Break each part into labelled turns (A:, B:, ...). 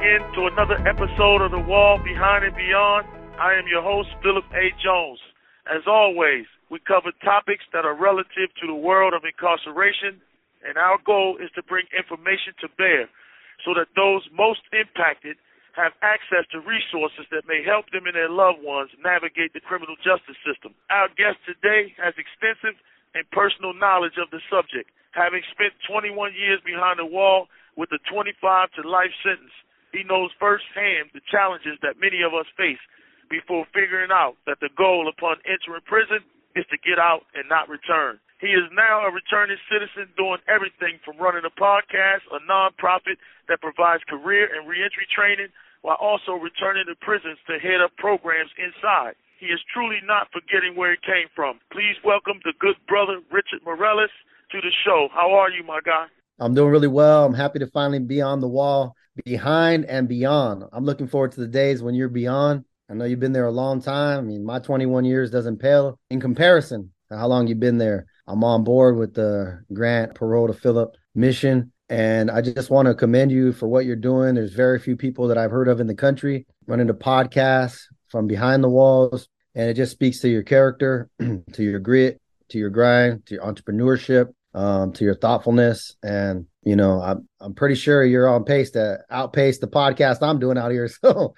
A: Again to another episode of The Wall Behind and Beyond. I am your host, Phillip A. Jones. As always, we cover topics that are relative to the world of incarceration, and our goal is to bring information to bear so that those most impacted have access to resources that may help them and their loved ones navigate the criminal justice system. Our guest today has extensive and personal knowledge of the subject, having spent 21 years behind the wall with a 25 to life sentence. He knows firsthand the challenges that many of us face before figuring out that the goal upon entering prison is to get out and not return. He is now a returning citizen doing everything from running a podcast, a nonprofit that provides career and reentry training, while also returning to prisons to head up programs inside. He is truly not forgetting where he came from. Please welcome the good brother Richard Mireles to the show. How are you, my guy?
B: I'm doing really well. I'm happy to finally be on the wall, behind and beyond. I'm looking forward to the days when you're beyond. I know you've been there a long time. I mean, my 21 years doesn't pale in comparison to how long you've been there. I'm on board with the Grant Parole to Phillip mission. And I just want to commend you for what you're doing. There's very few people that I've heard of in the country running a podcast from behind the walls. And it just speaks to your character, to your grit, to your grind, to your entrepreneurship, um, to your thoughtfulness. And, you know, I'm, I'm pretty sure you're on pace to outpace the podcast I'm doing out here. So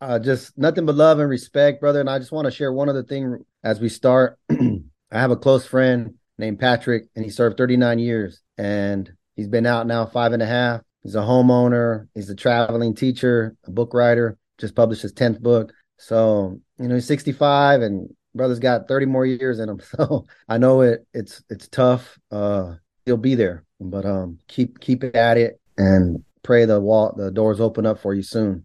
B: uh, just nothing but love and respect, brother. And I just want to share one other thing as we start. I have a close friend named Patrick, and he served 39 years, and he's been out now five and a half. He's a homeowner. He's a traveling teacher, a book writer. Just published his 10th book. So you know he's 65, and brother's got 30 more years in him. So I know it. It's it's tough. Uh, he'll be there, but um, keep keep at it and pray the wall the doors open up for you soon.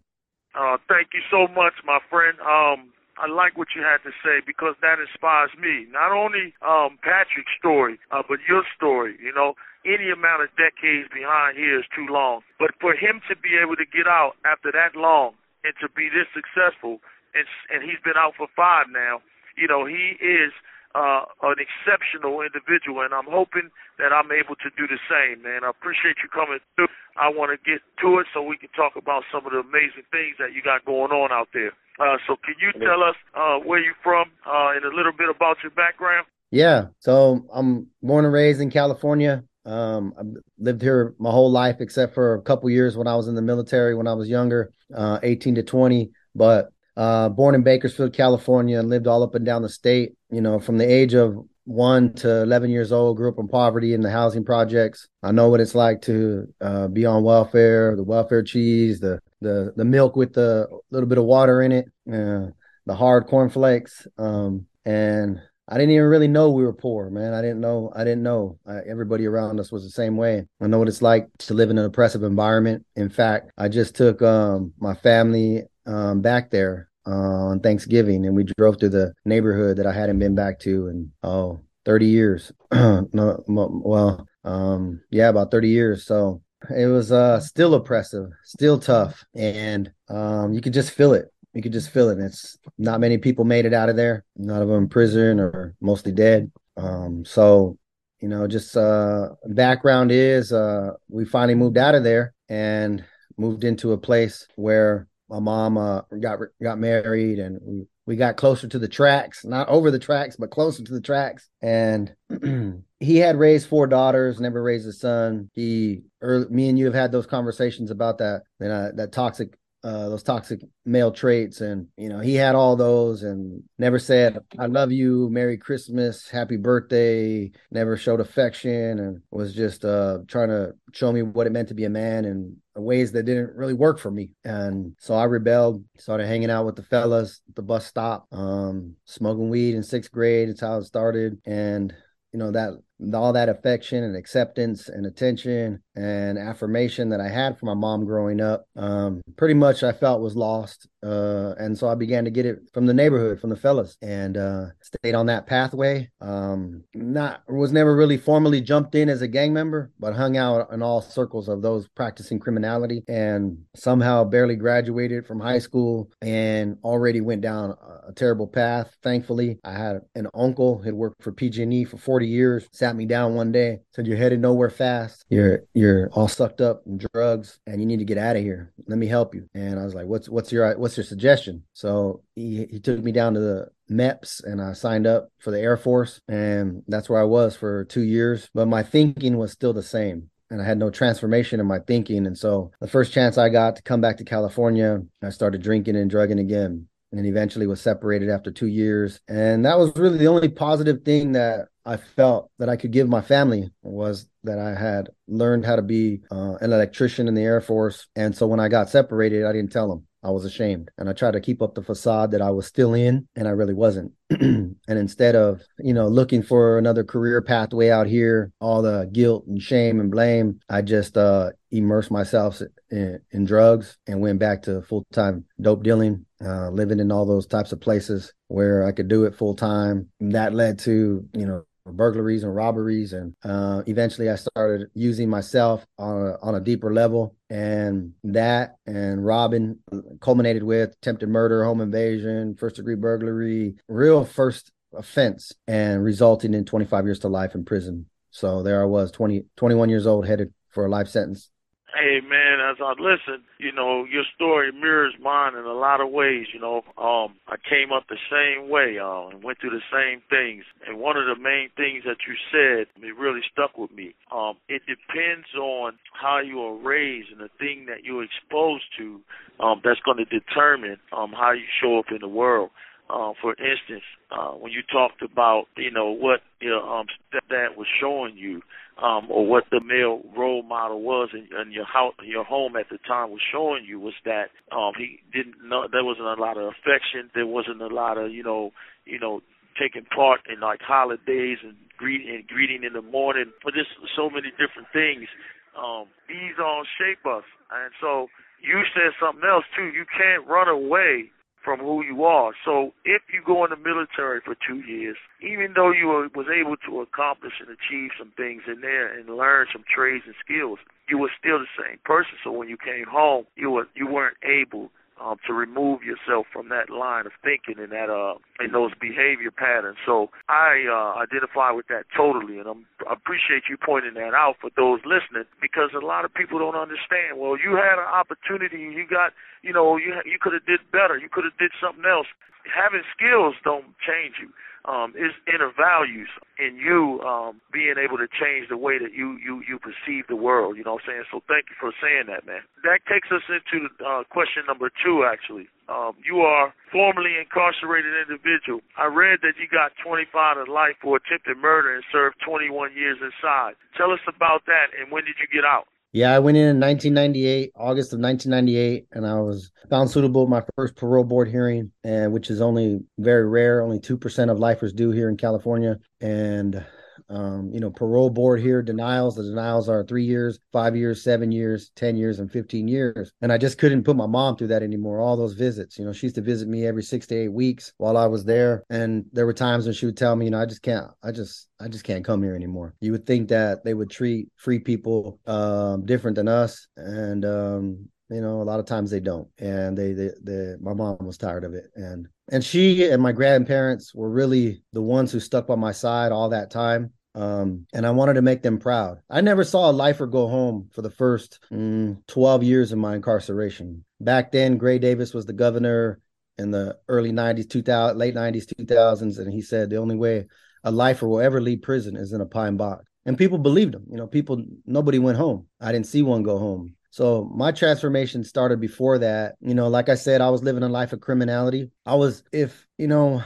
A: Uh, thank you so much, my friend. Um, I like what you had to say because that inspires me. Not only um, Patrick's story, uh, but your story. You know, any amount of decades behind here is too long. But for him to be able to get out after that long and to be this successful, and and he's been out for five now. You know, he is uh, an exceptional individual, and I'm hoping that I'm able to do the same, man. I appreciate you coming through. I want to get to it so we can talk about some of the amazing things that you got going on out there. Uh, so can you tell us uh, where you're from uh, and a little bit about your background?
B: Yeah. So I'm born and raised in California. Um, I've lived here my whole life except for a couple years when I was in the military when I was younger, uh, 18 to 20. But uh, born in Bakersfield, California, and lived all up and down the state. You know, from the age of one to 11 years old, grew up in poverty in the housing projects. I know what it's like to uh, be on welfare, the welfare cheese, the the the milk with the little bit of water in it, uh, the hard cornflakes. Um, and I didn't even really know we were poor, man. I didn't know. I didn't know. I, everybody around us was the same way. I know what it's like to live in an oppressive environment. In fact, I just took um, my family um, back there uh, on Thanksgiving, and we drove through the neighborhood that I hadn't been back to in oh 30 years. no, well, um, yeah, about 30 years. So it was uh still oppressive, still tough, and um you could just feel it. You could just feel it. And it's not many people made it out of there. None of them in prison or mostly dead. Um, so you know, just uh background is uh we finally moved out of there and moved into a place where my mom uh, got got married and we we got closer to the tracks, not over the tracks, but closer to the tracks. And he had raised four daughters, never raised a son. He, early, me and you have had those conversations about that, that, that toxic uh, those toxic male traits. And, you know, he had all those and never said, I love you, Merry Christmas, Happy Birthday, never showed affection and was just uh, trying to show me what it meant to be a man and ways that didn't really work for me. And so I rebelled, started hanging out with the fellas at the bus stop, um, smoking weed in sixth grade. It's how it started. And, you know, that all that affection and acceptance and attention and affirmation that I had from my mom growing up, um, pretty much I felt was lost. Uh, and so I began to get it from the neighborhood, from the fellas, and uh, stayed on that pathway. Um, not was never really formally jumped in as a gang member, but hung out in all circles of those practicing criminality, and somehow barely graduated from high school and already went down a, a terrible path. Thankfully, I had an uncle who had worked for PG&E for 40 years, sat sat me down one day, said, "You're headed nowhere fast. You're you're all sucked up in drugs, and you need to get out of here. Let me help you." And I was like, "What's what's your what's suggestion?" So he he took me down to the MEPS and I signed up for the Air Force, and that's where I was for two years. But my thinking was still the same and I had no transformation in my thinking. And so the first chance I got to come back to California, I started drinking and drugging again and eventually was separated after two years. And that was really the only positive thing that I felt that I could give my family was that I had learned how to be uh, an electrician in the Air Force. And so when I got separated, I didn't tell them. I was ashamed. And I tried to keep up the facade that I was still in, and I really wasn't. and instead of, you know, looking for another career pathway out here, all the guilt and shame and blame, I just uh, immersed myself in, in drugs and went back to full time dope dealing, uh, living in all those types of places where I could do it full time. That led to, you know, burglaries and robberies and uh, eventually i started using myself on a, on a deeper level and that and robbing culminated with attempted murder home invasion first degree burglary real first offense and resulting in 25 years to life in prison. So there i was 20 21 years old headed for a life sentence
A: Hey man, as I listen, you know, your story mirrors mine in a lot of ways, you know. Um I came up the same way, uh, and went through the same things. And one of the main things that you said, it really stuck with me. Um it depends on how you are raised and the thing that you're exposed to, um, that's gonna determine um how you show up in the world. Uh, for instance, uh, when you talked about, you know, what your um, stepdad was showing you, um, or what the male role model was in, in your house, your home at the time was showing you was that um, he didn't know there wasn't a lot of affection, there wasn't a lot of, you know, you know, taking part in like holidays and greeting and greeting in the morning, but just so many different things. Um, these all shape us, and so you said something else too. You can't run away from who you are. So if you go in the military for two years, even though you were, was able to accomplish and achieve some things in there and learn some trades and skills, you were still the same person. So when you came home, you were you weren't able um, to remove yourself from that line of thinking and that uh and those behavior patterns. So I uh, identify with that totally, and I'm, I appreciate you pointing that out for those listening because a lot of people don't understand. Well, you had an opportunity, you got, you know, you you could have did better, you could have did something else. Having skills don't change you um, is inner values in you um, being able to change the way that you, you, you perceive the world. You know what I'm saying? So thank you for saying that, man. That takes us into uh, question number two, actually. Um, you are formerly incarcerated individual. I read that you got 25 to life for attempted murder and served 21 years inside. Tell us about that and when did you get out?
B: Yeah, I went in in 1998, August of 1998, and I was found suitable my first parole board hearing, and which is only very rare. Only two percent of lifers do here in California, and um, you know, parole board here denials. The denials are three years, five years, seven years, 10 years, and 15 years. And I just couldn't put my mom through that anymore. All those visits, you know, she used to visit me every six to eight weeks while I was there. And there were times when she would tell me, you know, I just can't, I just, I just can't come here anymore. You would think that they would treat free people um, different than us. And, um, you know a lot of times they don't and they, they they my mom was tired of it and and she and my grandparents were really the ones who stuck by my side all that time um, and I wanted to make them proud. I never saw a lifer go home for the first mm, 12 years of my incarceration. Back then, Gray Davis was the governor in the early 90s, 2000, late 90s, 2000s, and he said the only way a lifer will ever leave prison is in a pine box. And people believed him. You know, people, nobody went home. I didn't see one go home. So my transformation started before that. You know, like I said, I was living a life of criminality. I was, if, you know,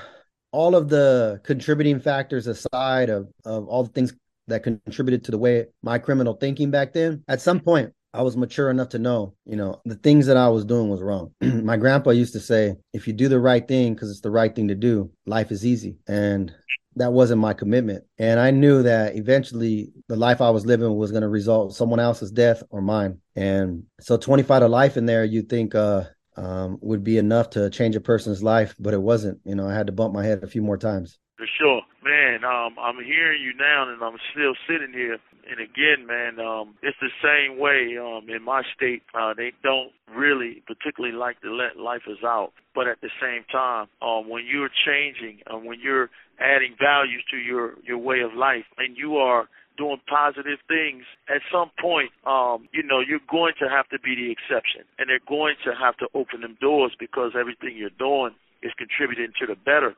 B: all of the contributing factors aside of, of all the things that contributed to the way my criminal thinking back then, at some point, I was mature enough to know, you know, the things that I was doing was wrong. my grandpa used to say, if you do the right thing because it's the right thing to do, life is easy. And that wasn't my commitment. And I knew that eventually the life I was living was going to result someone else's death or mine. And so 25 to life in there, you think uh, um, would be enough to change a person's life, but it wasn't. You know, I had to bump my head a few more times.
A: For sure, man. Um, I'm hearing you now, and I'm still sitting here. And again, man, um, it's the same way um, in my state. Uh, they don't really particularly like to let lifers out, but at the same time, um, when you're changing, and uh, when you're adding values to your your way of life, and you are doing positive things, at some point, um, you know, you're going to have to be the exception, and they're going to have to open them doors because everything you're doing is contributing to the better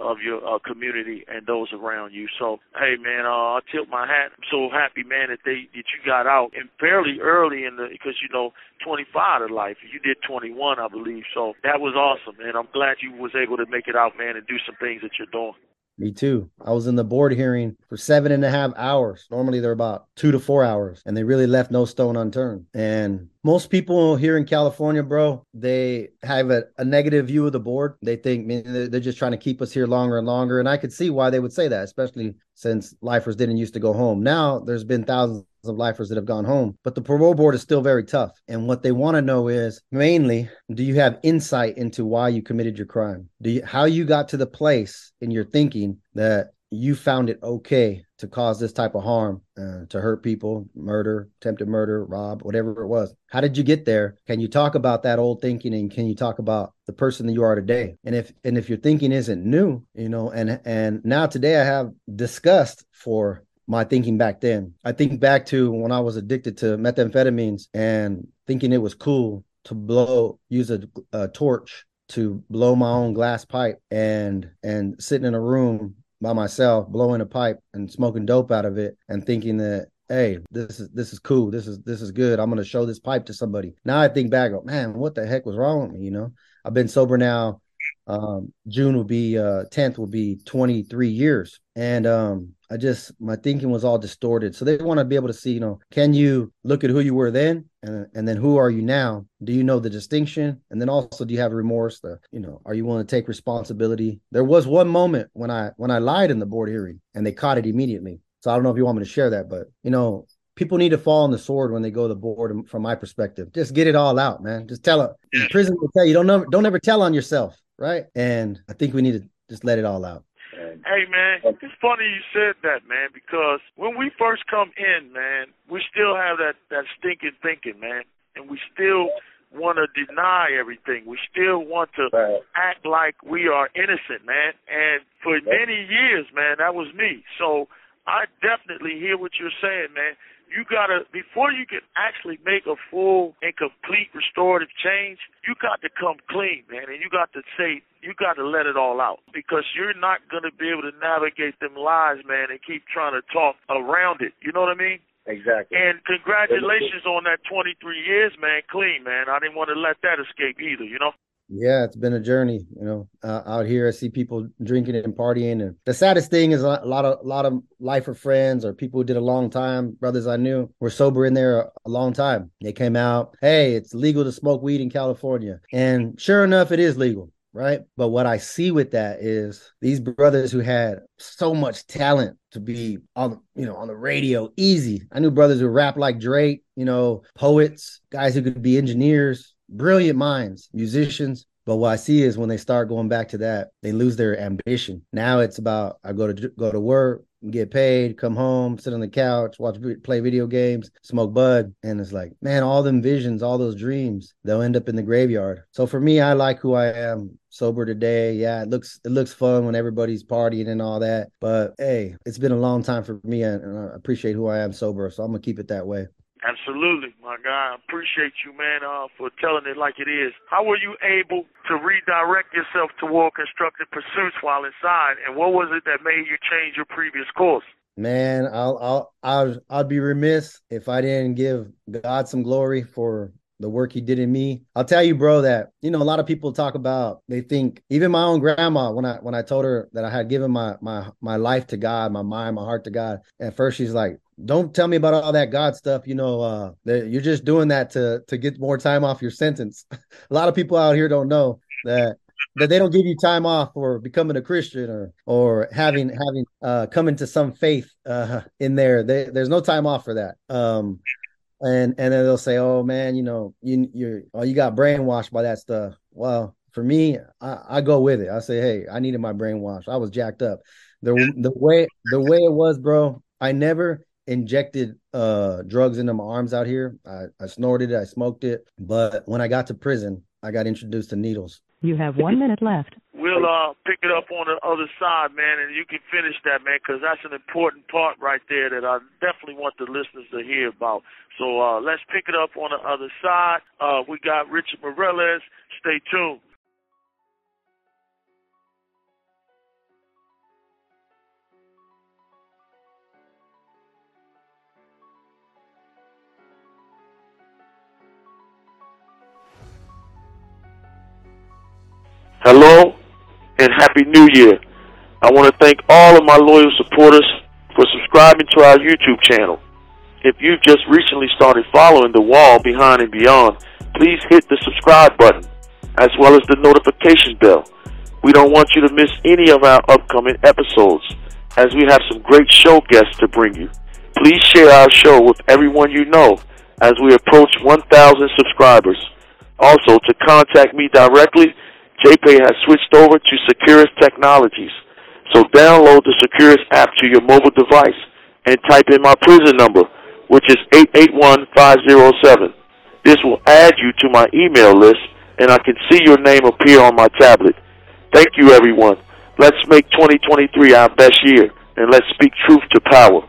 A: of your uh, community and those around you. So, hey, man, uh, I tilt my hat. I'm so happy, man, that they that you got out and fairly early in the because you know 25 of life. You did 21, I believe. So that was awesome, and I'm glad you was able to make it out, man, and do some things that you're doing.
B: Me too. I was in the board hearing for seven and a half hours. Normally they're about two to four hours, and they really left no stone unturned. And most people here in California, bro, they have a, a negative view of the board. They think man, they're just trying to keep us here longer and longer. And I could see why they would say that, especially since lifers didn't used to go home. Now there's been thousands of lifers that have gone home, but the parole board is still very tough. And what they want to know is mainly, do you have insight into why you committed your crime? Do you how you got to the place in your thinking that you found it okay to cause this type of harm, uh, to hurt people, murder, attempted murder, rob, whatever it was. How did you get there? Can you talk about that old thinking and can you talk about the person that you are today? And if and if your thinking isn't new, you know, and and now today I have disgust for my thinking back then. I think back to when I was addicted to methamphetamines and thinking it was cool to blow use a, a torch to blow my own glass pipe and and sitting in a room by myself, blowing a pipe and smoking dope out of it, and thinking that hey, this is this is cool, this is this is good. I'm gonna show this pipe to somebody. Now I think back, oh, man, what the heck was wrong with me? You know, I've been sober now. Um, June will be uh 10th will be 23 years, and um, I just my thinking was all distorted. So they want to be able to see, you know, can you look at who you were then and and then who are you now? Do you know the distinction? And then also do you have remorse? The, you know, are you willing to take responsibility? There was one moment when I when I lied in the board hearing and they caught it immediately. So I don't know if you want me to share that, but you know, people need to fall on the sword when they go to the board from my perspective. Just get it all out, man. Just tell it. Prison will tell you don't know, don't ever tell on yourself, right? And I think we need to just let it all out.
A: Hey man, it's funny you said that, man, because when we first come in, man, we still have that that stinking thinking, man, and we still want to deny everything. We still want to right. act like we are innocent, man. And for many years, man, that was me. So I definitely hear what you're saying, man you gotta before you can actually make a full and complete restorative change, you got to come clean, man, and you got to say you got to let it all out because you're not gonna be able to navigate them lies, man, and keep trying to talk around it. You know what I mean?
C: Exactly.
A: And congratulations on that 23 years, man, clean, man. I didn't want to let that escape either, you know?
B: Yeah, it's been a journey. You know, uh, out here I see people drinking and partying, and the saddest thing is a lot of a lot of lifer friends or people who did a long time, brothers I knew, were sober in there a, a long time. They came out, hey, it's legal to smoke weed in California, and sure enough, it is legal right? But what I see with that is these brothers who had so much talent to be on, you know, on the radio, easy. I knew brothers who rap like Drake, you know, poets, guys who could be engineers, brilliant minds, musicians. But what I see is when they start going back to that, they lose their ambition. Now it's about I go to go to work, get paid, come home, sit on the couch, watch play video games, smoke bud, and it's like, man, all them visions, all those dreams, they'll end up in the graveyard. So for me, I like who I am, sober today. Yeah, it looks it looks fun when everybody's partying and all that. But hey, it's been a long time for me, and I appreciate who I am sober, so I'm gonna keep it that way.
A: Absolutely, my guy. I appreciate you, man, uh, for telling it like it is. How were you able to redirect yourself toward constructive pursuits while inside, and what was it that made you change your previous course?
B: Man, I'll I'll I'll I'd be remiss if I didn't give God some glory for the work he did in me. I'll tell you, bro, that you know a lot of people talk about. They think even my own grandma when I when I told her that I had given my my my life to God, my mind, my heart to God. At first, she's like, "Don't tell me about all that God stuff. You know, uh, you're just doing that to to get more time off your sentence." a lot of people out here don't know that that they don't give you time off for becoming a Christian or or having having uh coming to some faith uh in there. They, there's no time off for that. Um and and then they'll say, "Oh man, you know, you you oh you got brainwashed by that stuff." Well, for me, I, I go with it. I say, "Hey, I needed my brainwash. I was jacked up." The the way the way it was, bro. I never injected uh drugs into my arms out here. I, I snorted it, I smoked it, but when I got to prison, I got introduced to needles.
D: You have one minute left.
A: We'll uh, pick it up on the other side, man, and you can finish that, man, because that's an important part right there that I definitely want the listeners to hear about. So uh, let's pick it up on the other side. Uh, we got Richard Mireles. Stay tuned. Hello and Happy New Year. I want to thank all of my loyal supporters for subscribing to our YouTube channel. If you've just recently started following The Wall Behind and Beyond, please hit the subscribe button as well as the notification bell. We don't want you to miss any of our upcoming episodes as we have some great show guests to bring you. Please share our show with everyone you know as we approach 1,000 subscribers. Also, to contact me directly, JPay has switched over to Securus Technologies. So download the Securus app to your mobile device and type in my prison number, which is 881507. This will add you to my email list and I can see your name appear on my tablet. Thank you everyone. Let's make 2023 our best year and let's speak truth to power.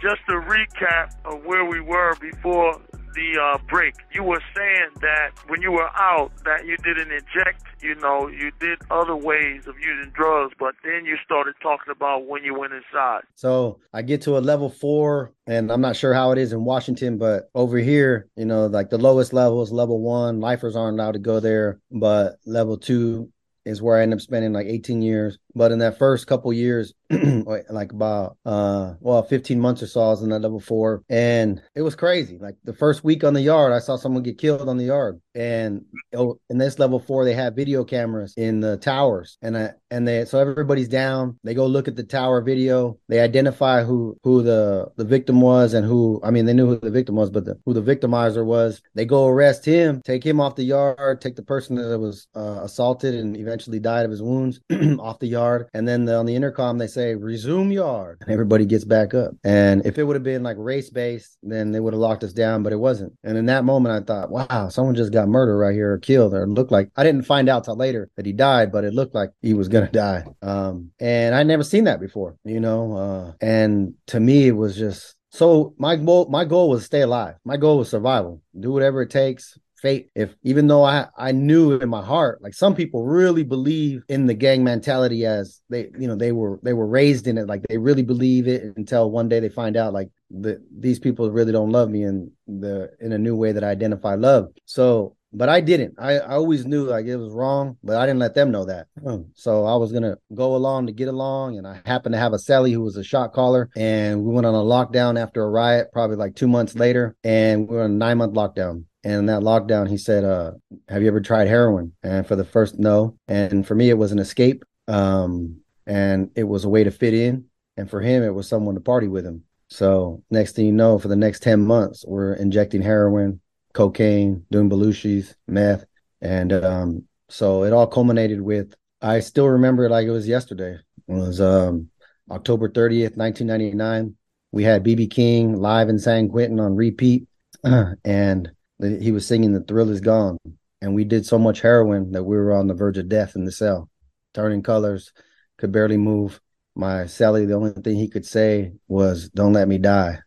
A: Just a recap of where we were before the uh, break, you were saying that when you were out, that you didn't inject, you know, you did other ways of using drugs, but then you started talking about when you went inside.
B: So I get to a level four, and I'm not sure how it is in Washington, but over here, you know, like the lowest level is level one. Lifers aren't allowed to go there, but level two is where I end up spending like 18 years. But in that first couple years, like about uh well 15 months or so, I was in that level four, and it was crazy. Like the first week on the yard, I saw someone get killed on the yard, and in this level four, they have video cameras in the towers, and I and they so everybody's down. They go look at the tower video. They identify who who the the victim was and who I mean they knew who the victim was, but the, who the victimizer was. They go arrest him, take him off the yard, take the person that was uh, assaulted and eventually died of his wounds off the yard, and then the, on the intercom they say resume yard, and everybody gets back up. And if it would have been like race based, then they would have locked us down, but it wasn't. And in that moment, I thought, wow, someone just got murdered right here or killed, or looked like I didn't find out till later that he died, but it looked like he was gonna die. Um, and I never seen that before, you know. Uh, and to me, it was just so my goal. My goal was stay alive. My goal was survival. Do whatever it takes. Fate. If even though I I knew in my heart, like some people really believe in the gang mentality as they you know they were they were raised in it, like they really believe it until one day they find out like that these people really don't love me in the in a new way that I identify love. So but I didn't. I, I always knew like it was wrong, but I didn't let them know that. Hmm. So I was gonna go along to get along, and I happened to have a cellie who was a shot caller, and we went on a lockdown after a riot, probably like two months later, and we were on a nine month lockdown. And in that lockdown, he said, uh, "Have you ever tried heroin?" And for the first, no. And for me, it was an escape, um, and it was a way to fit in. And for him, it was someone to party with him. So next thing you know, for the next ten months, we're injecting heroin, cocaine, doing Belushi's, meth. And um, so it all culminated with, I still remember it like it was yesterday. It was um, October 30th, 1999. We had BB King live in San Quentin on repeat. and he was singing The Thrill Is Gone. And we did so much heroin that we were on the verge of death in the cell, turning colors, could barely move. My cellie, the only thing he could say was, Don't let me die.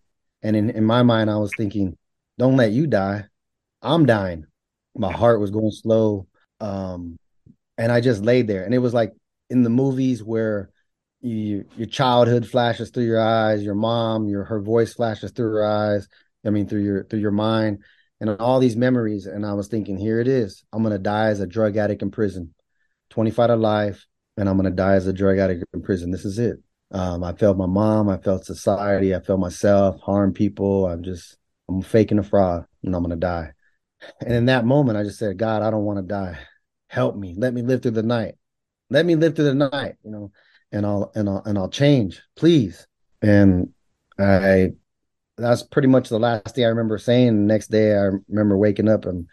B: And in, in my mind, I was thinking, Don't let you die. I'm dying. My heart was going slow. Um, and I just laid there. And it was like in the movies where you, your childhood flashes through your eyes, your mom, your her voice flashes through her eyes. I mean, through your through your mind, and all these memories. And I was thinking, here it is. I'm gonna die as a drug addict in prison, 25 to life, and I'm gonna die as a drug addict in prison. This is it. Um, I felt my mom, I felt society, I felt myself harm people. I'm just I'm faking a fraud, and I'm gonna die. And in that moment, I just said, God, I don't want to die. Help me. Let me live through the night. Let me live through the night, you know, and I'll and I'll and I'll change, please. And I that's pretty much the last thing I remember saying. The next day I remember waking up and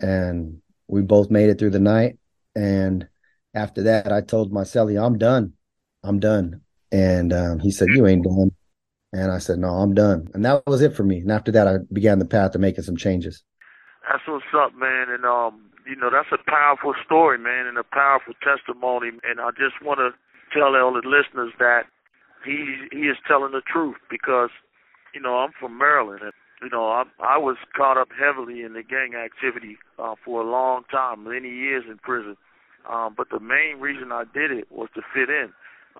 B: and we both made it through the night. And after that, I told my cellie, I'm done. I'm done. And um, he said, You ain't done. And I said, No, I'm done. And that was it for me. And after that, I began the path of making some changes.
A: That's what's up, man. And um, you know, that's a powerful story, man, and a powerful testimony. And I just want to tell all the listeners that he he is telling the truth because, you know, I'm from Maryland, and you know, I I was caught up heavily in the gang activity uh, for a long time, many years in prison. Um, but the main reason I did it was to fit in.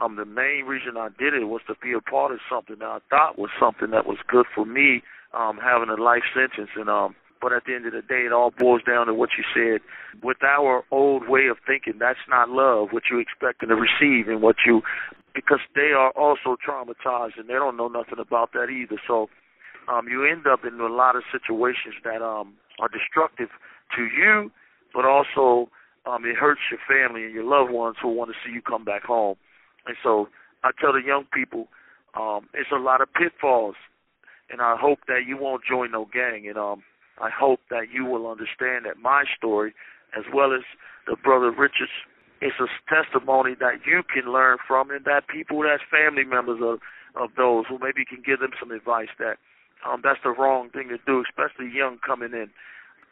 A: Um, the main reason I did it was to be a part of something that I thought was something that was good for me, um, having a life sentence. And um, but at the end of the day, it all boils down to what you said. With our old way of thinking, that's not love. What you expecting to receive, and what you, because they are also traumatized and they don't know nothing about that either. So, um, you end up in a lot of situations that um are destructive to you, but also um it hurts your family and your loved ones who want to see you come back home. And so, I tell the young people, um, it's a lot of pitfalls, and I hope that you won't join no gang. And um, I hope that you will understand that my story, as well as the brother Richard's, is a testimony that you can learn from, and that people, that's family members of of those who maybe can give them some advice that um, that's the wrong thing to do, especially young coming in.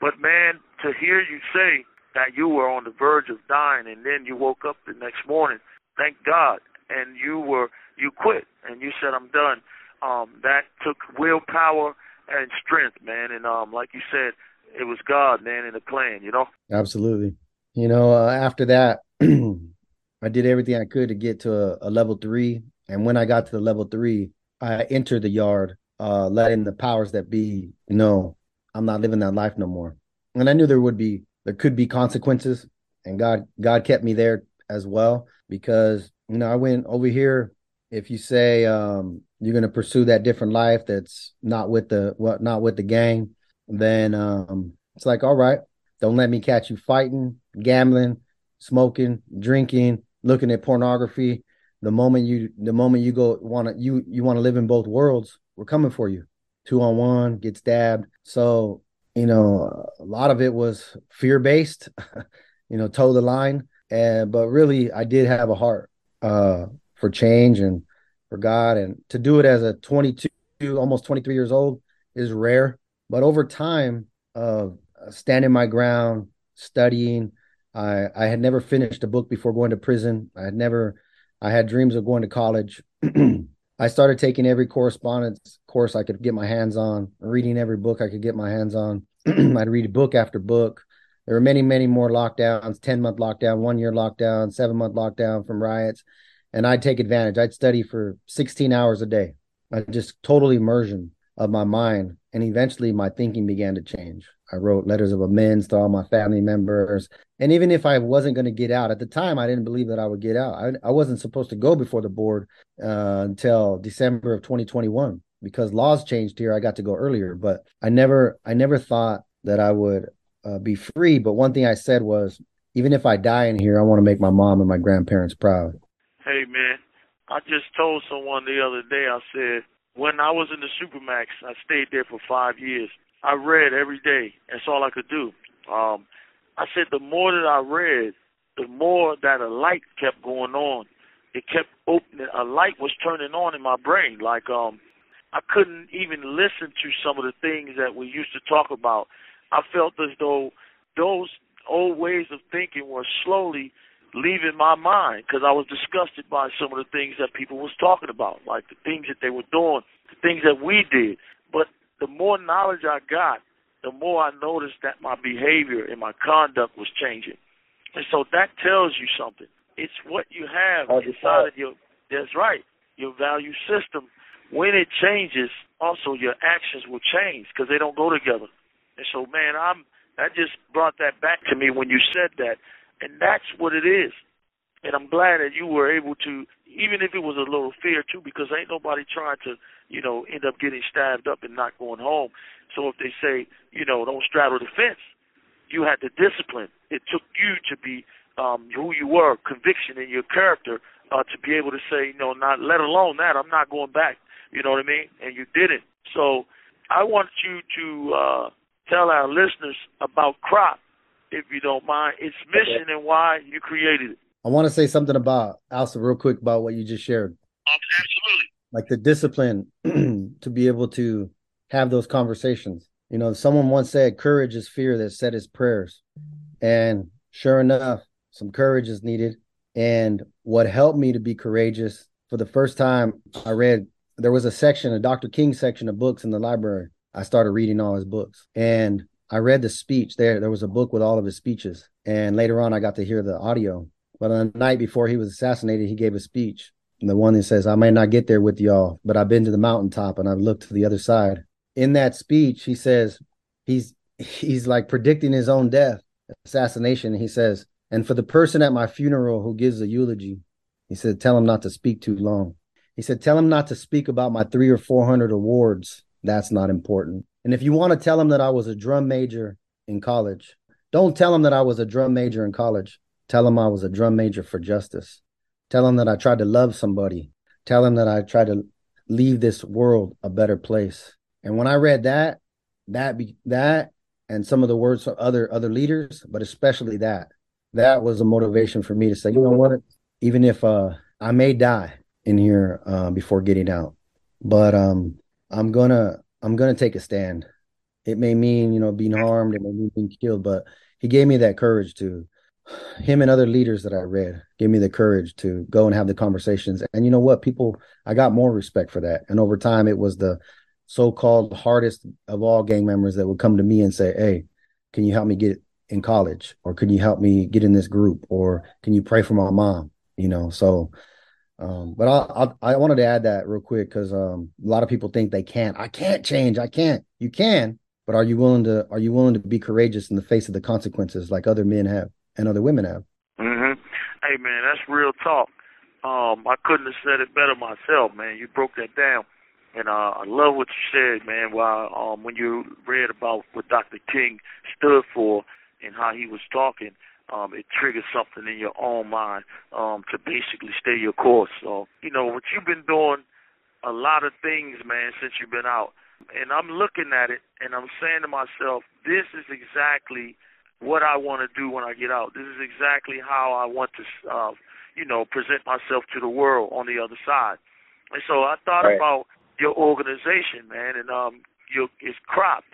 A: But man, to hear you say that you were on the verge of dying and then you woke up the next morning, thank God, and you were you quit and you said I'm done. Um, that took willpower and strength, man. And um, like you said, it was God, man, in the plan. You know.
B: Absolutely. You know, uh, after that, I did everything I could to get to a, a, level three, and when I got to the level three, I entered the yard, uh, letting the powers that be know I'm not living that life no more. And I knew there would be, there could be consequences, and God, God kept me there as well because you know I went over here. If you say um, you're going to pursue that different life that's not with the what not with the gang then um it's like all right don't let me catch you fighting gambling smoking drinking looking at pornography the moment you the moment you go want to you you want to live in both worlds we're coming for you two on one get stabbed so you know a lot of it was fear based you know toe the line and but really i did have a heart uh for change and for God. And to do it as a 22, almost 23 years old is rare. But over time of standing my ground, studying, I, I had never finished a book before going to prison. I had never, I had dreams of going to college. I started taking every correspondence course I could get my hands on, reading every book I could get my hands on. I'd read book after book. There were many, many more lockdowns 10 month lockdown, one year lockdown, seven month lockdown from riots and I'd take advantage. I'd study for 16 hours a day. I just total immersion of my mind. And eventually my thinking began to change. I wrote letters of amends to all my family members. And even if I wasn't going to get out at the time, I didn't believe that I would get out. I, I wasn't supposed to go before the board uh, until December of 2021 because laws changed here. I got to go earlier, but I never, I never thought that I would uh, be free. But one thing I said was, even if I die in here, I want to make my mom and my grandparents proud.
A: Hey man, I just told someone the other day. I said when I was in the supermax, I stayed there for five years. I read every day. That's all I could do. Um, I said the more that I read, the more that a light kept going on. It kept opening. A light was turning on in my brain. Like um, I couldn't even listen to some of the things that we used to talk about. I felt as though those old ways of thinking were slowly leaving my mind because I was disgusted by some of the things that people was talking about, like the things that they were doing, the things that we did. The more knowledge I got, the more I noticed that my behavior and my conduct was changing. And so that tells you something. It's what you have inside of your that's right, your value system. When it changes, also your actions will change because they don't go together. And so man, I'm that just brought that back to me when you said that and that's what it is. And I'm glad that you were able to, even if it was a little fear too, because ain't nobody trying to, you know, end up getting stabbed up and not going home. So if they say, you know, don't straddle the fence, you had the discipline. It took you to be um, who you were, conviction in your character, uh, to be able to say, you know, not let alone that I'm not going back. You know what I mean? And you didn't. So I want you to uh, tell our listeners about crop if you don't mind, its mission okay. and why you created it.
B: I want to say something about Alsa real quick about what you just shared.
A: Um, absolutely.
B: Like the discipline to be able to have those conversations. You know, someone once said, "Courage is fear that said its prayers." And sure enough, some courage is needed. And what helped me to be courageous for the first time, I read there was a section, a Dr. King section of books in the library. I started reading all his books. And I read the speech there. There was a book with all of his speeches. And later on, I got to hear the audio. But on the night before he was assassinated, he gave a speech. And the one that says, I may not get there with y'all, but I've been to the mountaintop and I've looked to the other side. In that speech, he says, he's he's like predicting his own death, assassination. He says, and for the person at my funeral who gives a eulogy, he said, tell him not to speak too long. He said, tell him not to speak about my three or 400 awards. That's not important. And if you want to tell him that I was a drum major in college, don't tell him that I was a drum major in college. Tell him I was a drum major for justice. Tell him that I tried to love somebody. Tell him that I tried to leave this world a better place. And when I read that, that be that and some of the words from other other leaders, but especially that, that was a motivation for me to say, you know what, even if uh I may die in here uh, before getting out, but um I'm gonna I'm gonna take a stand. It may mean, you know, being harmed, it may mean being killed, but he gave me that courage to him and other leaders that I read gave me the courage to go and have the conversations. And you know what? People I got more respect for that. And over time it was the so-called hardest of all gang members that would come to me and say, Hey, can you help me get in college? Or can you help me get in this group? Or can you pray for my mom? You know, so um, but I, I, I wanted to add that real quick because um, a lot of people think they can't. I can't change. I can't. You can, but are you willing to? Are you willing to be courageous in the face of the consequences, like other men have and other women have?
A: Mm-hmm. Hey man, that's real talk. Um, I couldn't have said it better myself, man. You broke that down, and uh, I love what you said, man. While um, when you read about what Dr. King stood for and how he was talking, um, it triggers something in your own mind um, to basically stay your course. So, you know, what you've been doing, a lot of things, man, since you've been out. And I'm looking at it and I'm saying to myself, this is exactly what I want to do when I get out. This is exactly how I want to, uh, you know, present myself to the world on the other side. And so I thought right. about your organization, man, and um, your it's CROP,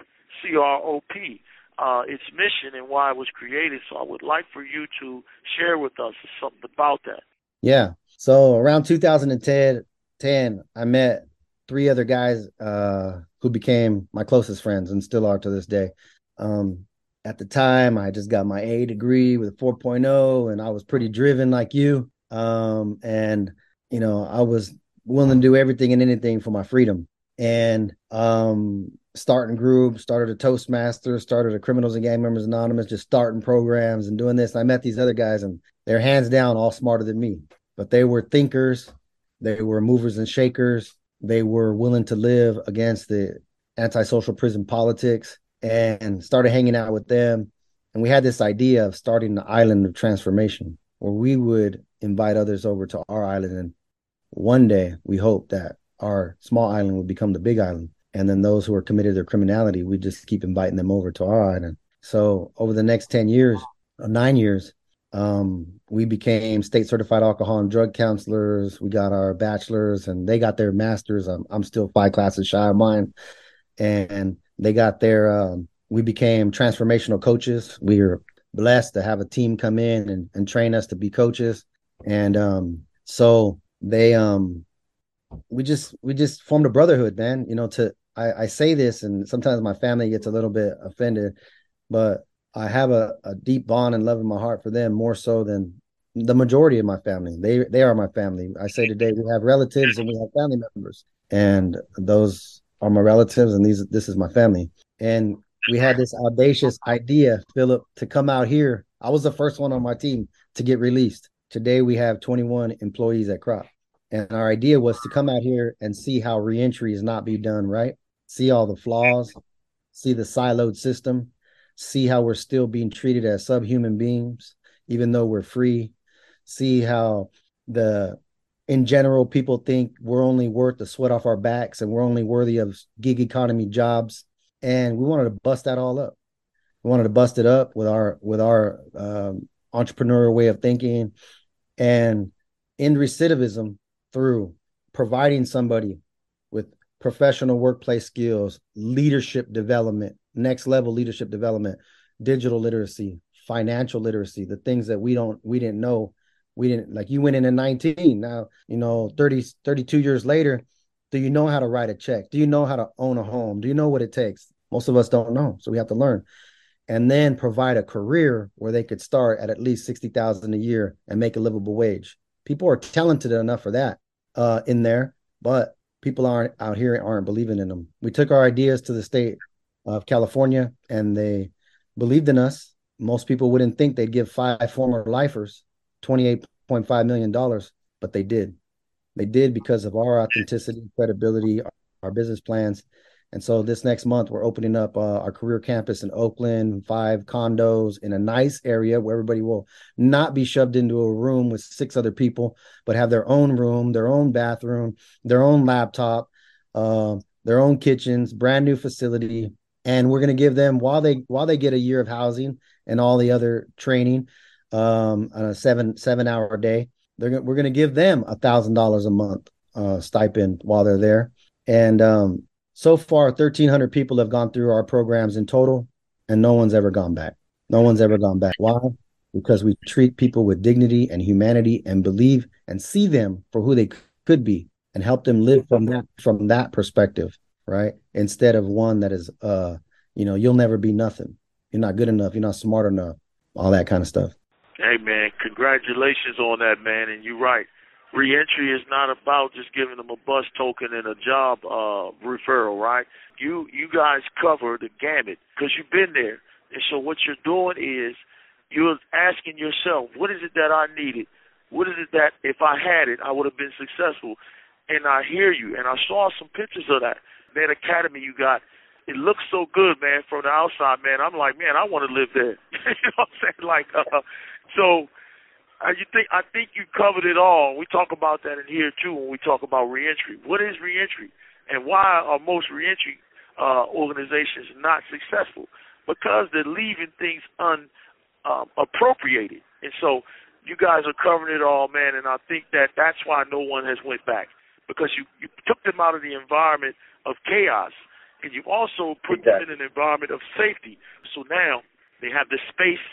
A: C R O P uh, its mission and why it was created. So I would like for you to share with us something about that.
B: Yeah. So around 2010, 10, I met three other guys uh, who became my closest friends and still are to this day. Um, at the time, I just got my A degree with a 4.0, and I was pretty driven like you. Um, and you know, I was willing to do everything and anything for my freedom. And um, starting groups, started a Toastmaster, started a Criminals and Gang Members Anonymous, just starting programs and doing this. And I met these other guys, and they're hands down all smarter than me, but they were thinkers, they were movers and shakers, they were willing to live against the antisocial prison politics, and started hanging out with them. And we had this idea of starting the island of transformation, where we would invite others over to our island, and one day we hope that our small island would become the big island and then those who are committed to criminality, we just keep inviting them over to our island. So over the next 10 years, nine years, um, we became state certified alcohol and drug counselors. We got our bachelors and they got their masters. I'm, I'm still five classes shy of mine. And they got their, um, we became transformational coaches. We are blessed to have a team come in and, and train us to be coaches. And um, so they, um, we just, we just formed a brotherhood, man, you know, to, I, I say this, and sometimes my family gets a little bit offended, but I have a, a deep bond and love in my heart for them more so than the majority of my family. They they are my family. I say today we have relatives and we have family members, and those are my relatives, and these this is my family. And we had this audacious idea, Phillip, to come out here. I was the first one on my team to get released. Today we have 21 employees at CROP. And our idea was to come out here and see how reentry is not be done right see all the flaws, see the siloed system, see how we're still being treated as subhuman beings, even though we're free, see how the in general people think we're only worth the sweat off our backs and we're only worthy of gig economy jobs and we wanted to bust that all up we wanted to bust it up with our with our um, entrepreneurial way of thinking and end recidivism through providing somebody with professional workplace skills, leadership development, next level leadership development, digital literacy, financial literacy, the things that we don't we didn't know. We didn't like you went in at 19. Now, you know, 30 32 years later, do you know how to write a check? Do you know how to own a home? Do you know what it takes? Most of us don't know. So we have to learn. And then provide a career where they could start at at least 60,000 a year and make a livable wage. People are talented enough for that uh, in there, but people aren't out here aren't believing in them. We took our ideas to the state of California and they believed in us. Most people wouldn't think they'd give five former lifers $28.5 million, but they did. They did because of our authenticity, credibility, our business plans. And so this next month, we're opening up uh, our career campus in Oakland, five condos in a nice area where everybody will not be shoved into a room with six other people, but have their own room, their own bathroom, their own laptop, uh, their own kitchens, brand new facility. And we're going to give them while they while they get a year of housing and all the other training, um, on a seven seven hour day. They're we're going to give them a thousand dollars a month uh, stipend while they're there. And um, so far, 1,300 people have gone through our programs in total, and no one's ever gone back. No one's ever gone back. Why? Because we treat people with dignity and humanity and believe and see them for who they could be and help them live from that from that perspective, right? Instead of one that is uh, you know, you'll never be nothing. You're not good enough, you're not smart enough, all that kind of stuff.
A: Hey man, congratulations on that man and you're right reentry is not about just giving them a bus token and a job uh, referral, right? You you guys cover the gamut because you've been there, and so what you're doing is you're asking yourself, what is it that I needed? What is it that if I had it, I would have been successful? And I hear you, and I saw some pictures of that that academy you got. It looks so good, man, from the outside, man. I'm like, man, I want to live there. you know what I'm saying? Like, uh, so uh, you think I think you covered it all. We talk about that in here too when we talk about reentry. What is reentry, and why are most reentry uh, organizations not successful? Because they're leaving things unappropriated, um, and so you guys are covering it all, man. And I think that that's why no one has went back because you you took them out of the environment of chaos, and you also put exactly. them in an environment of safety. So now they have the space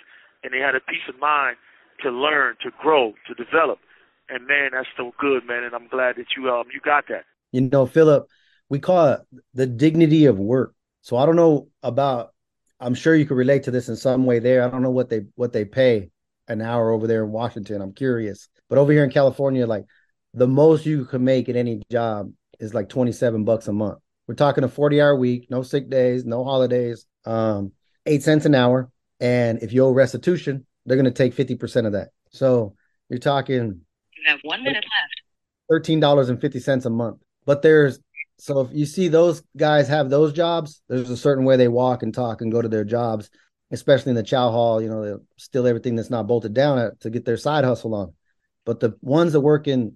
A: and they had a peace of mind to learn, to grow, to develop. And man, that's so good, man. And I'm glad that you um you got that.
B: You know, Phillip, we call it the dignity of work. So I don't know about I'm sure you could relate to this in some way there. I don't know what they what they pay an hour over there in Washington. I'm curious. But over here in California, like the most you can make at any job is like 27 bucks a month. We're talking a 40 hour week, no sick days, no holidays, um, eight cents an hour. And if you owe restitution, they're going to take 50% of that. So you're talking.
C: You have one minute
B: left. $13.50 a month. But there's, so if you see those guys have those jobs, there's a certain way they walk and talk and go to their jobs, especially in the chow hall. You know, they steal everything that's not bolted down at, to get their side hustle on. But the ones that work in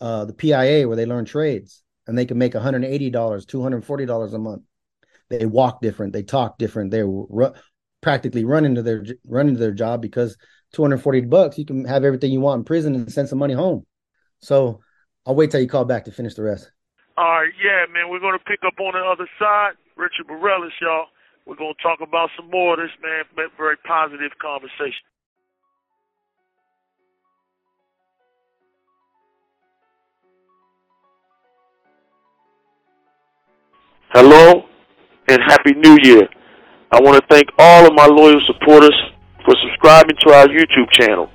B: uh, the PIA where they learn trades and they can make $180, $240 a month, they walk different, they talk different, they're practically run into their run into their job because 240 bucks you can have everything you want in prison and send some money home. So I'll wait till you call back to finish the rest.
A: All right, yeah, man, we're gonna pick up on the other side. Richard Mireles, y'all. We're gonna talk about some more of this, man. Very positive conversation. Hello and Happy New Year. I want to thank all of my loyal supporters for subscribing to our YouTube channel.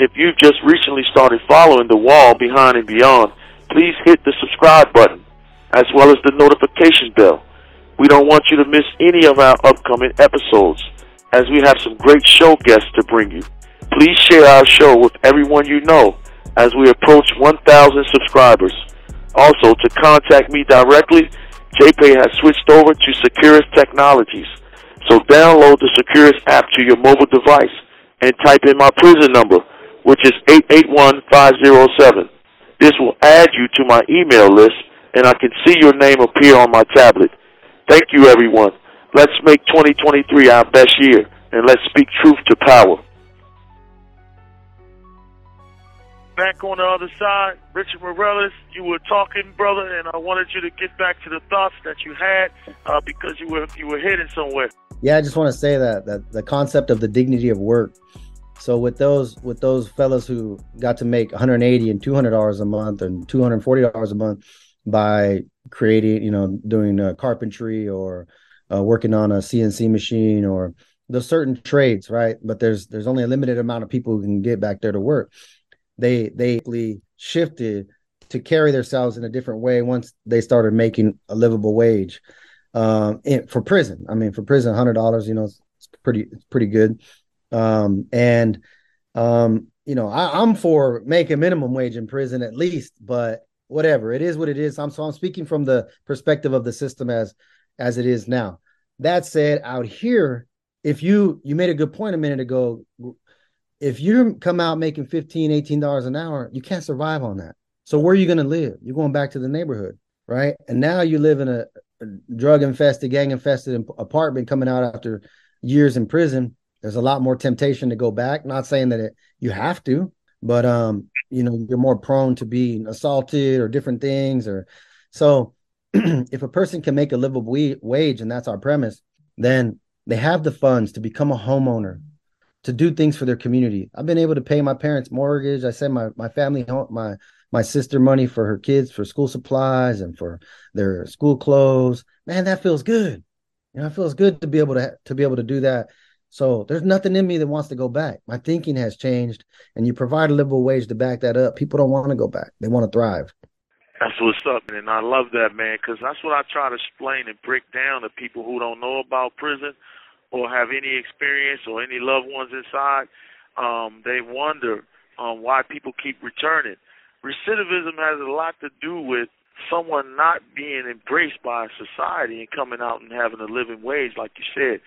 A: If you've just recently started following The Wall Behind and Beyond, please hit the subscribe button as well as the notification bell. We don't want you to miss any of our upcoming episodes as we have some great show guests to bring you. Please share our show with everyone you know as we approach 1,000 subscribers. Also, to contact me directly, JPay has switched over to Securus Technologies. So download the Securus app to your mobile device and type in my prison number, which is 881507. This will add you to my email list and I can see your name appear on my tablet. Thank you everyone. Let's make 2023 our best year and let's speak truth to power. Back on the other side, Richard Mireles, you were talking, brother, and I wanted you to get back to the thoughts that you had uh, because you were you were heading somewhere.
B: Yeah, I just want to say that that the concept of the dignity of work. So with those with those fellows who got to make 180 and 200 dollars a month and 240 dollars a month by creating, you know, doing uh, carpentry or uh, working on a CNC machine or there's certain trades, right? But there's there's only a limited amount of people who can get back there to work. They they shifted to carry themselves in a different way once they started making a livable wage um, in, for prison. I mean, for prison, hundred dollars, you know, it's, it's, pretty it's pretty good. Um, and um, you know, I, I'm for making minimum wage in prison at least, but whatever it is, what it is. I'm so I'm speaking from the perspective of the system as as it is now. That said, out here, if you you made a good point a minute ago, if you come out making 15 18 dollars an hour you can't survive on that. So where are you going to live? You're going back to the neighborhood right? And now you live in a, a drug infested gang infested apartment coming out after years in prison. There's a lot more temptation to go back. Not saying that it, you have to but um you know you're more prone to being assaulted or different things or so if a person can make a livable wage and that's our premise then they have the funds to become a homeowner to do things for their community. I've been able to pay my parents' mortgage. I send my my family my my sister money for her kids for school supplies and for their school clothes. Man, that feels good. You know, it feels good to be able to to be able to do that. So there's nothing in me that wants to go back. My thinking has changed, and you provide a livable wage to back that up. People don't want to go back; they want to thrive.
A: That's what's up, and I love that, man, because that's what I try to explain and break down to people who don't know about prison or have any experience or any loved ones inside, um, they wonder um, why people keep returning. Recidivism has a lot to do with someone not being embraced by society and coming out and having a living wage, like you said.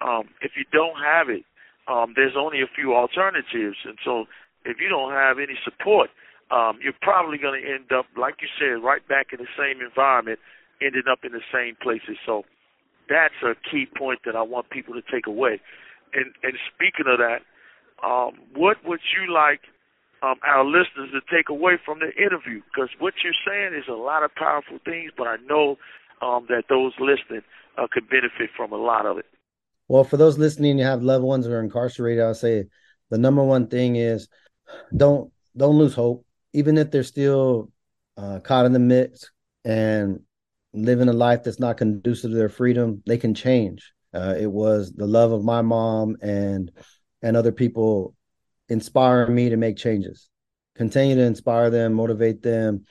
A: Um, if you don't have it, um, there's only a few alternatives, and so if you don't have any support, um, you're probably going to end up, like you said, right back in the same environment, ending up in the same places. So that's a key point that I want people to take away. And and speaking of that, um, what would you like um, our listeners to take away from the interview? Because what you're saying is a lot of powerful things, but I know um, that those listening uh, could benefit from a lot of it.
B: Well, for those listening, you have loved ones who are incarcerated. I'll say the number one thing is don't don't lose hope, even if they're still uh, caught in the midst and living a life that's not conducive to their freedom, they can change. Uh, it was the love of my mom and and other people inspiring me to make changes. Continue to inspire them, motivate them,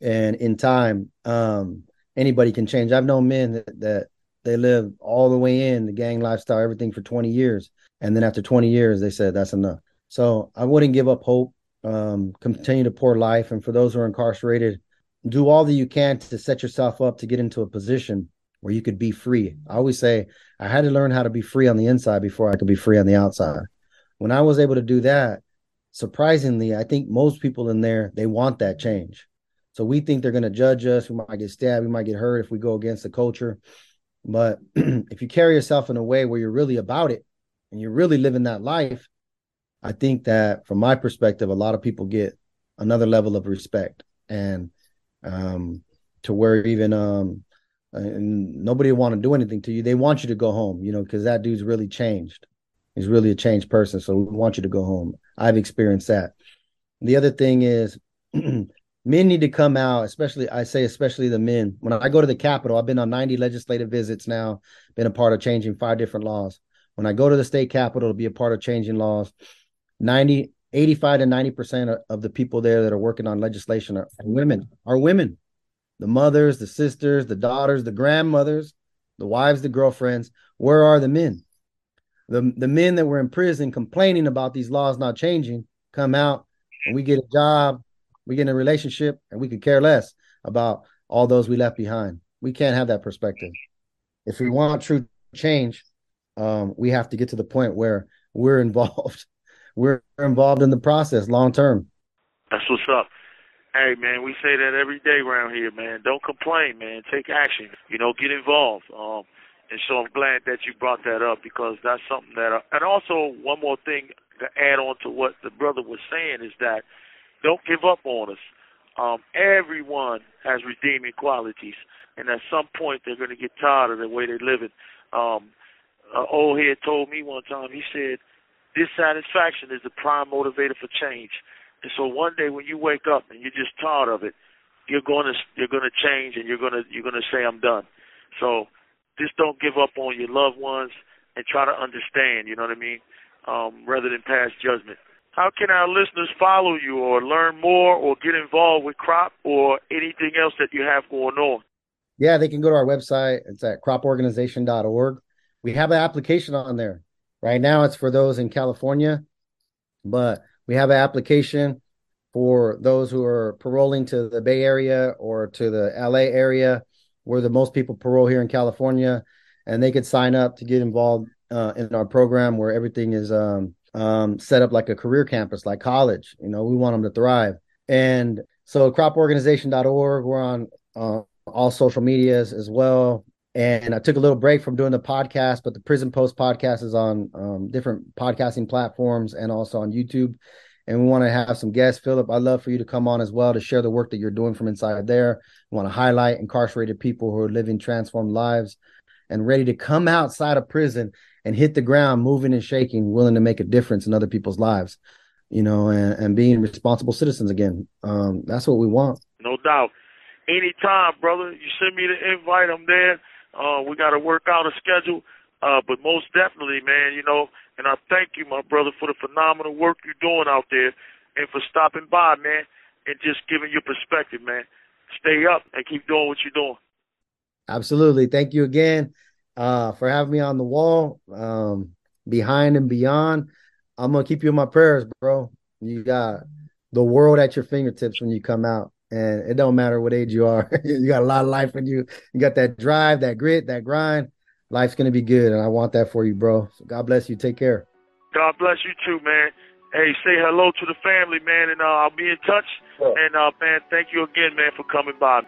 B: and in time, um, anybody can change. I've known men that, that they live all the way in the gang lifestyle, everything for 20 years, and then after 20 years, they said that's enough. So I wouldn't give up hope. Um, continue to pour life, and for those who are incarcerated, do all that you can to set yourself up to get into a position where you could be free. I always say I had to learn how to be free on the inside before I could be free on the outside. When I was able to do that, surprisingly, I think most people in there they want that change. So we think they're going to judge us. We might get stabbed. We might get hurt if we go against the culture. But if you carry yourself in a way where you're really about it and you're really living that life, I think that from my perspective, a lot of people get another level of respect. And um, to where even um, and nobody want to do anything to you. They want you to go home, you know, because that dude's really changed. He's really a changed person, so we want you to go home. I've experienced that. The other thing is, men need to come out, especially I say, especially the men. When I go to the Capitol, I've been on 90 legislative visits now, been a part of changing five different laws. When I go to the state capitol to be a part of changing laws, 90 85 to 90% of the people there that are working on legislation are, women, are women. The mothers, the sisters, the daughters, the grandmothers, the wives, the girlfriends. Where are the men? The, the men that were in prison complaining about these laws not changing come out and we get a job, we get in a relationship, and we could care less about all those we left behind. We can't have that perspective. If we want true change, um, we have to get to the point where we're involved we're involved in the process long term.
A: That's what's up. Hey man, we say that every day around here, man. Don't complain, man. Take action. You know, get involved. Um, and so I'm glad that you brought that up because that's something that. Uh, and also, one more thing to add on to what the brother was saying is that don't give up on us. Um, everyone has redeeming qualities, and at some point they're going to get tired of the way they're living. Um, uh, old head told me one time. He said, "Dissatisfaction is the prime motivator for change." And so one day when you wake up and you're just tired of it, you're going to you're to change and you're going to you're to say I'm done. So just don't give up on your loved ones and try to understand. You know what I mean? Um, rather than pass judgment. How can our listeners follow you or learn more or get involved with crop or anything else that you have going on?
B: Yeah, they can go to our website. It's at croporganization.org. We have an application on there. Right now, it's for those in California, but we have an application for those who are paroling to the Bay Area or to the LA area, where the most people parole here in California, and they could sign up to get involved uh, in our program where everything is um, um, set up like a career campus, like college. You know, we want them to thrive. And so, croporganization.org, we're on uh, all social medias as well. And I took a little break from doing the podcast, but the Prison Post podcast is on um, different podcasting platforms and also on YouTube. And we want to have some guests. Phillip, I'd love for you to come on as well to share the work that you're doing from inside there. We want to highlight incarcerated people who are living transformed lives and ready to come outside of prison and hit the ground, moving and shaking, willing to make a difference in other people's lives, you know, and, and being responsible citizens again. Um, that's what we want.
A: No doubt anytime, brother. You send me the invite, I'm there. Uh, we got to work out a schedule, uh, but most definitely, man, you know, and I thank you, my brother, for the phenomenal work you're doing out there and for stopping by, man, and just giving your perspective, man. Stay up and keep doing what you're doing.
B: Absolutely. Thank you again uh, for having me on the wall, um, behind and beyond. I'm going to keep you in my prayers, bro. You got the world at your fingertips when you come out and it don't matter what age you are. you got a lot of life in you. You got that drive, that grit, that grind. Life's gonna be good, and I want that for you, bro. So God bless you. Take care.
A: God bless you too, man. Hey, say hello to the family, man, and uh, I'll be in touch. Sure. And uh, man, thank you again, man, for coming by.